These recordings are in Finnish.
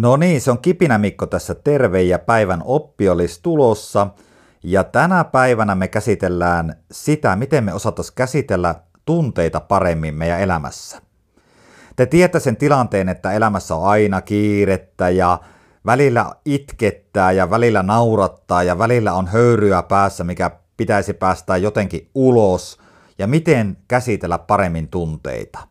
No niin, se on Kipinä Mikko tässä terve ja päivän oppi olisi tulossa. Ja tänä päivänä me käsitellään sitä, miten me osattaisiin käsitellä tunteita paremmin meidän elämässä. Te tiedätte sen tilanteen, että elämässä on aina kiirettä ja välillä itkettää ja välillä naurattaa ja välillä on höyryä päässä, mikä pitäisi päästä jotenkin ulos ja miten käsitellä paremmin tunteita.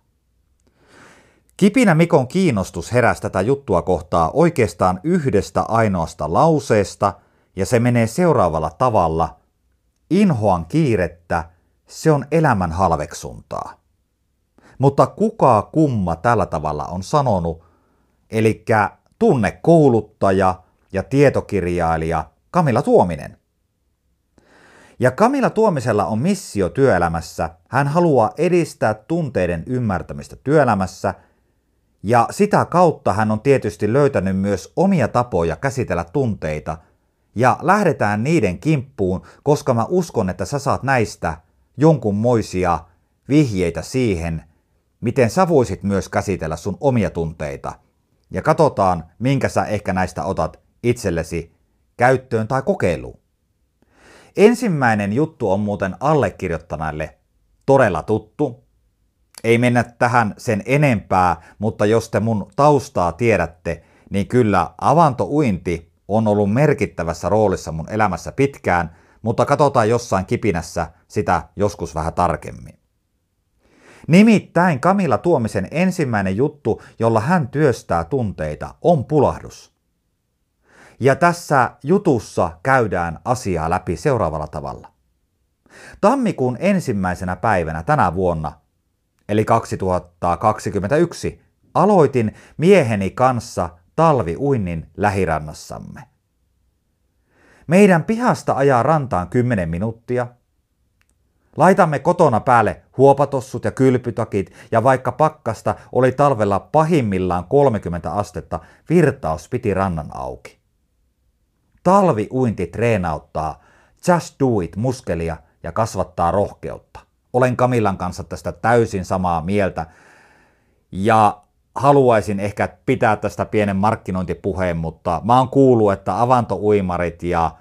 Kipinä Mikon kiinnostus heräsi tätä juttua kohtaa oikeastaan yhdestä ainoasta lauseesta, ja se menee seuraavalla tavalla. Inhoan kiirettä, se on elämän halveksuntaa. Mutta kuka kumma tällä tavalla on sanonut, eli tunnekouluttaja ja tietokirjailija Kamila Tuominen. Ja Kamila Tuomisella on missio työelämässä. Hän haluaa edistää tunteiden ymmärtämistä työelämässä – ja sitä kautta hän on tietysti löytänyt myös omia tapoja käsitellä tunteita, ja lähdetään niiden kimppuun, koska mä uskon, että sä saat näistä jonkunmoisia vihjeitä siihen, miten sä voisit myös käsitellä sun omia tunteita. Ja katsotaan, minkä sä ehkä näistä otat itsellesi käyttöön tai kokeiluun. Ensimmäinen juttu on muuten allekirjoittaneelle todella tuttu, ei mennä tähän sen enempää, mutta jos te mun taustaa tiedätte, niin kyllä avantouinti on ollut merkittävässä roolissa mun elämässä pitkään, mutta katsotaan jossain kipinässä sitä joskus vähän tarkemmin. Nimittäin Kamilla Tuomisen ensimmäinen juttu, jolla hän työstää tunteita, on pulahdus. Ja tässä jutussa käydään asiaa läpi seuraavalla tavalla. Tammikuun ensimmäisenä päivänä tänä vuonna eli 2021, aloitin mieheni kanssa talviuinnin lähirannassamme. Meidän pihasta ajaa rantaan 10 minuuttia. Laitamme kotona päälle huopatossut ja kylpytakit ja vaikka pakkasta oli talvella pahimmillaan 30 astetta, virtaus piti rannan auki. Talviuinti treenauttaa Just Do It muskelia ja kasvattaa rohkeutta. Olen Kamillan kanssa tästä täysin samaa mieltä. Ja haluaisin ehkä pitää tästä pienen markkinointipuheen, mutta mä oon kuullut, että avantouimarit ja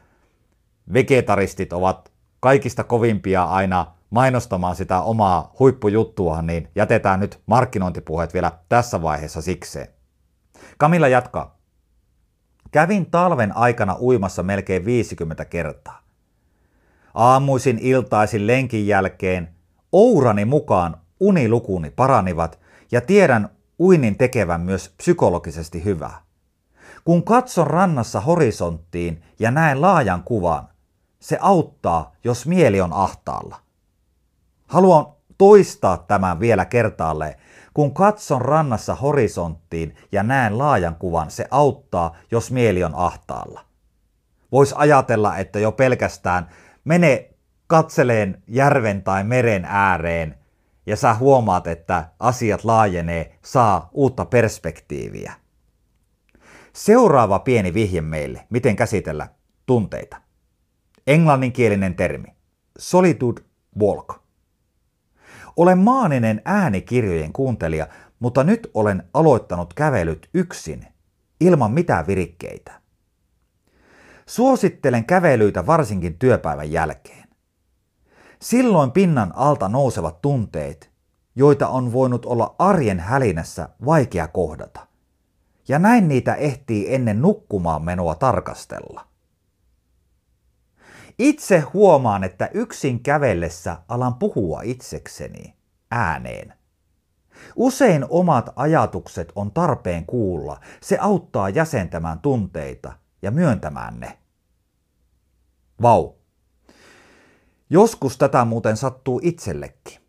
vegetaristit ovat kaikista kovimpia aina mainostamaan sitä omaa huippujuttua, niin jätetään nyt markkinointipuheet vielä tässä vaiheessa sikseen. Kamilla jatkaa. Kävin talven aikana uimassa melkein 50 kertaa. Aamuisin iltaisin lenkin jälkeen Ourani mukaan unilukuni paranivat ja tiedän uinnin tekevän myös psykologisesti hyvää. Kun katson rannassa horisonttiin ja näen laajan kuvan, se auttaa, jos mieli on ahtaalla. Haluan toistaa tämän vielä kertaalleen. Kun katson rannassa horisonttiin ja näen laajan kuvan, se auttaa, jos mieli on ahtaalla. Voisi ajatella, että jo pelkästään mene katseleen järven tai meren ääreen ja sä huomaat, että asiat laajenee, saa uutta perspektiiviä. Seuraava pieni vihje meille, miten käsitellä tunteita. Englanninkielinen termi. Solitude walk. Olen maaninen äänikirjojen kuuntelija, mutta nyt olen aloittanut kävelyt yksin, ilman mitään virikkeitä. Suosittelen kävelyitä varsinkin työpäivän jälkeen. Silloin pinnan alta nousevat tunteet, joita on voinut olla arjen hälinässä vaikea kohdata. Ja näin niitä ehtii ennen nukkumaan menoa tarkastella. Itse huomaan, että yksin kävellessä alan puhua itsekseni ääneen. Usein omat ajatukset on tarpeen kuulla. Se auttaa jäsentämään tunteita ja myöntämään ne. Vau, Joskus tätä muuten sattuu itsellekin.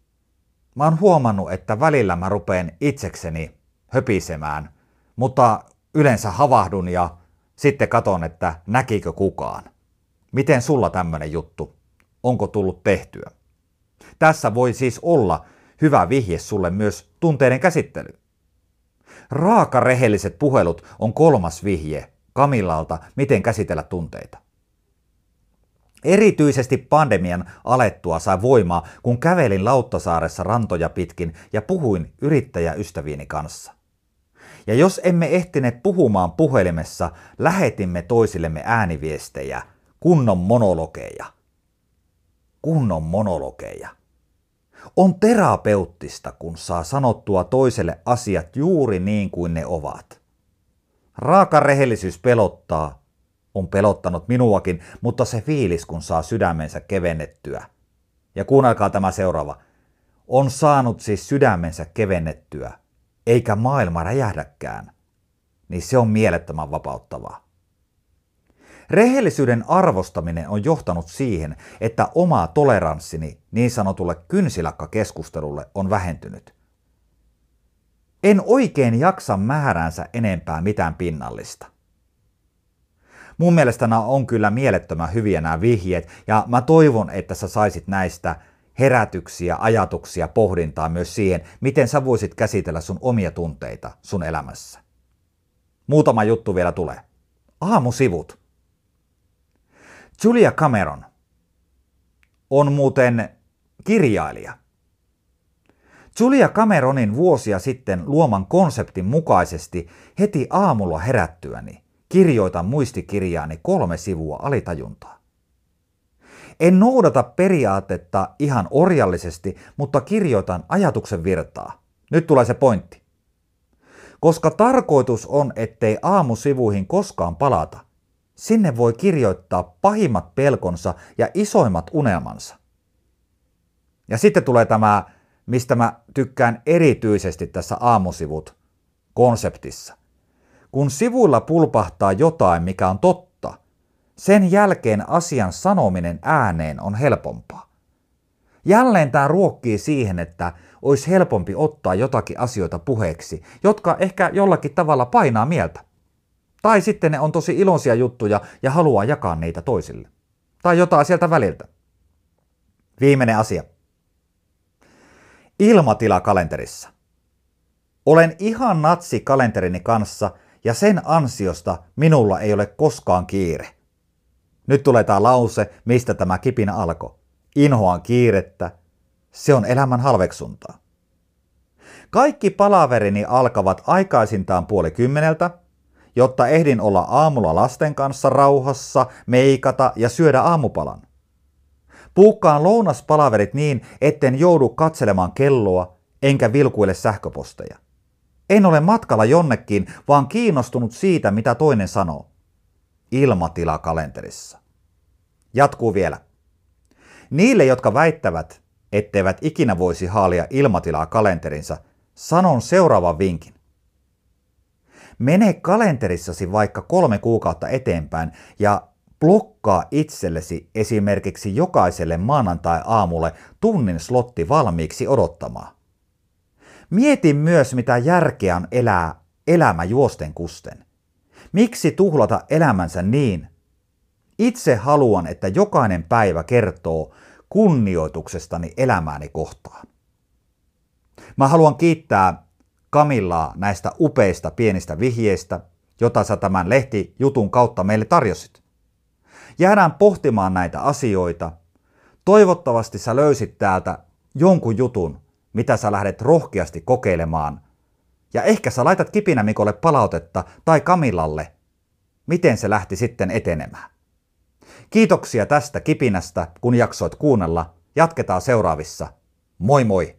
Mä oon huomannut, että välillä mä rupeen itsekseni höpisemään, mutta yleensä havahdun ja sitten katon, että näkikö kukaan. Miten sulla tämmönen juttu? Onko tullut tehtyä? Tässä voi siis olla hyvä vihje sulle myös tunteiden käsittely. Raakarehelliset puhelut on kolmas vihje Kamillalta, miten käsitellä tunteita. Erityisesti pandemian alettua sai voimaa, kun kävelin Lauttasaaressa rantoja pitkin ja puhuin yrittäjäystäviini kanssa. Ja jos emme ehtineet puhumaan puhelimessa, lähetimme toisillemme ääniviestejä, kunnon monologeja. Kunnon monologeja. On terapeuttista, kun saa sanottua toiselle asiat juuri niin kuin ne ovat. Raaka rehellisyys pelottaa, on pelottanut minuakin, mutta se fiilis, kun saa sydämensä kevennettyä. Ja kuunnelkaa tämä seuraava. On saanut siis sydämensä kevennettyä, eikä maailma räjähdäkään, niin se on mielettömän vapauttavaa. Rehellisyyden arvostaminen on johtanut siihen, että oma toleranssini niin sanotulle kynsilakkakeskustelulle on vähentynyt. En oikein jaksa määränsä enempää mitään pinnallista. Mun mielestä nämä on kyllä mielettömän hyviä nämä vihjeet, ja mä toivon, että sä saisit näistä herätyksiä, ajatuksia, pohdintaa myös siihen, miten sä voisit käsitellä sun omia tunteita sun elämässä. Muutama juttu vielä tulee. Aamusivut. Julia Cameron on muuten kirjailija. Julia Cameronin vuosia sitten luoman konseptin mukaisesti heti aamulla herättyäni kirjoitan muistikirjaani kolme sivua alitajuntaa. En noudata periaatetta ihan orjallisesti, mutta kirjoitan ajatuksen virtaa. Nyt tulee se pointti. Koska tarkoitus on, ettei aamusivuihin koskaan palata, sinne voi kirjoittaa pahimmat pelkonsa ja isoimmat unelmansa. Ja sitten tulee tämä, mistä mä tykkään erityisesti tässä aamusivut konseptissa. Kun sivuilla pulpahtaa jotain, mikä on totta, sen jälkeen asian sanominen ääneen on helpompaa. Jälleen tämä ruokkii siihen, että olisi helpompi ottaa jotakin asioita puheeksi, jotka ehkä jollakin tavalla painaa mieltä. Tai sitten ne on tosi iloisia juttuja ja haluaa jakaa niitä toisille. Tai jotain sieltä väliltä. Viimeinen asia. Ilmatila kalenterissa. Olen ihan natsi kalenterini kanssa ja sen ansiosta minulla ei ole koskaan kiire. Nyt tulee tämä lause, mistä tämä kipinä alkoi. Inhoan kiirettä. Se on elämän halveksuntaa. Kaikki palaverini alkavat aikaisintaan puoli kymmeneltä jotta ehdin olla aamulla lasten kanssa rauhassa, meikata ja syödä aamupalan. Puukkaan lounaspalaverit niin, etten joudu katselemaan kelloa enkä vilkuille sähköposteja. En ole matkalla jonnekin, vaan kiinnostunut siitä, mitä toinen sanoo. Ilmatila kalenterissa. Jatkuu vielä. Niille, jotka väittävät, etteivät ikinä voisi haalia ilmatilaa kalenterinsa, sanon seuraavan vinkin. Mene kalenterissasi vaikka kolme kuukautta eteenpäin ja blokkaa itsellesi esimerkiksi jokaiselle maanantai-aamulle tunnin slotti valmiiksi odottamaan. Mieti myös, mitä järkeä on elää elämä juosten kusten. Miksi tuhlata elämänsä niin? Itse haluan, että jokainen päivä kertoo kunnioituksestani elämääni kohtaan. Mä haluan kiittää Kamillaa näistä upeista pienistä vihjeistä, jota sä tämän lehtijutun kautta meille tarjosit. Jäädään pohtimaan näitä asioita. Toivottavasti sä löysit täältä jonkun jutun, mitä sä lähdet rohkeasti kokeilemaan. Ja ehkä sä laitat Kipinä Mikolle palautetta tai Kamillalle, miten se lähti sitten etenemään. Kiitoksia tästä kipinästä, kun jaksoit kuunnella. Jatketaan seuraavissa. Moi moi!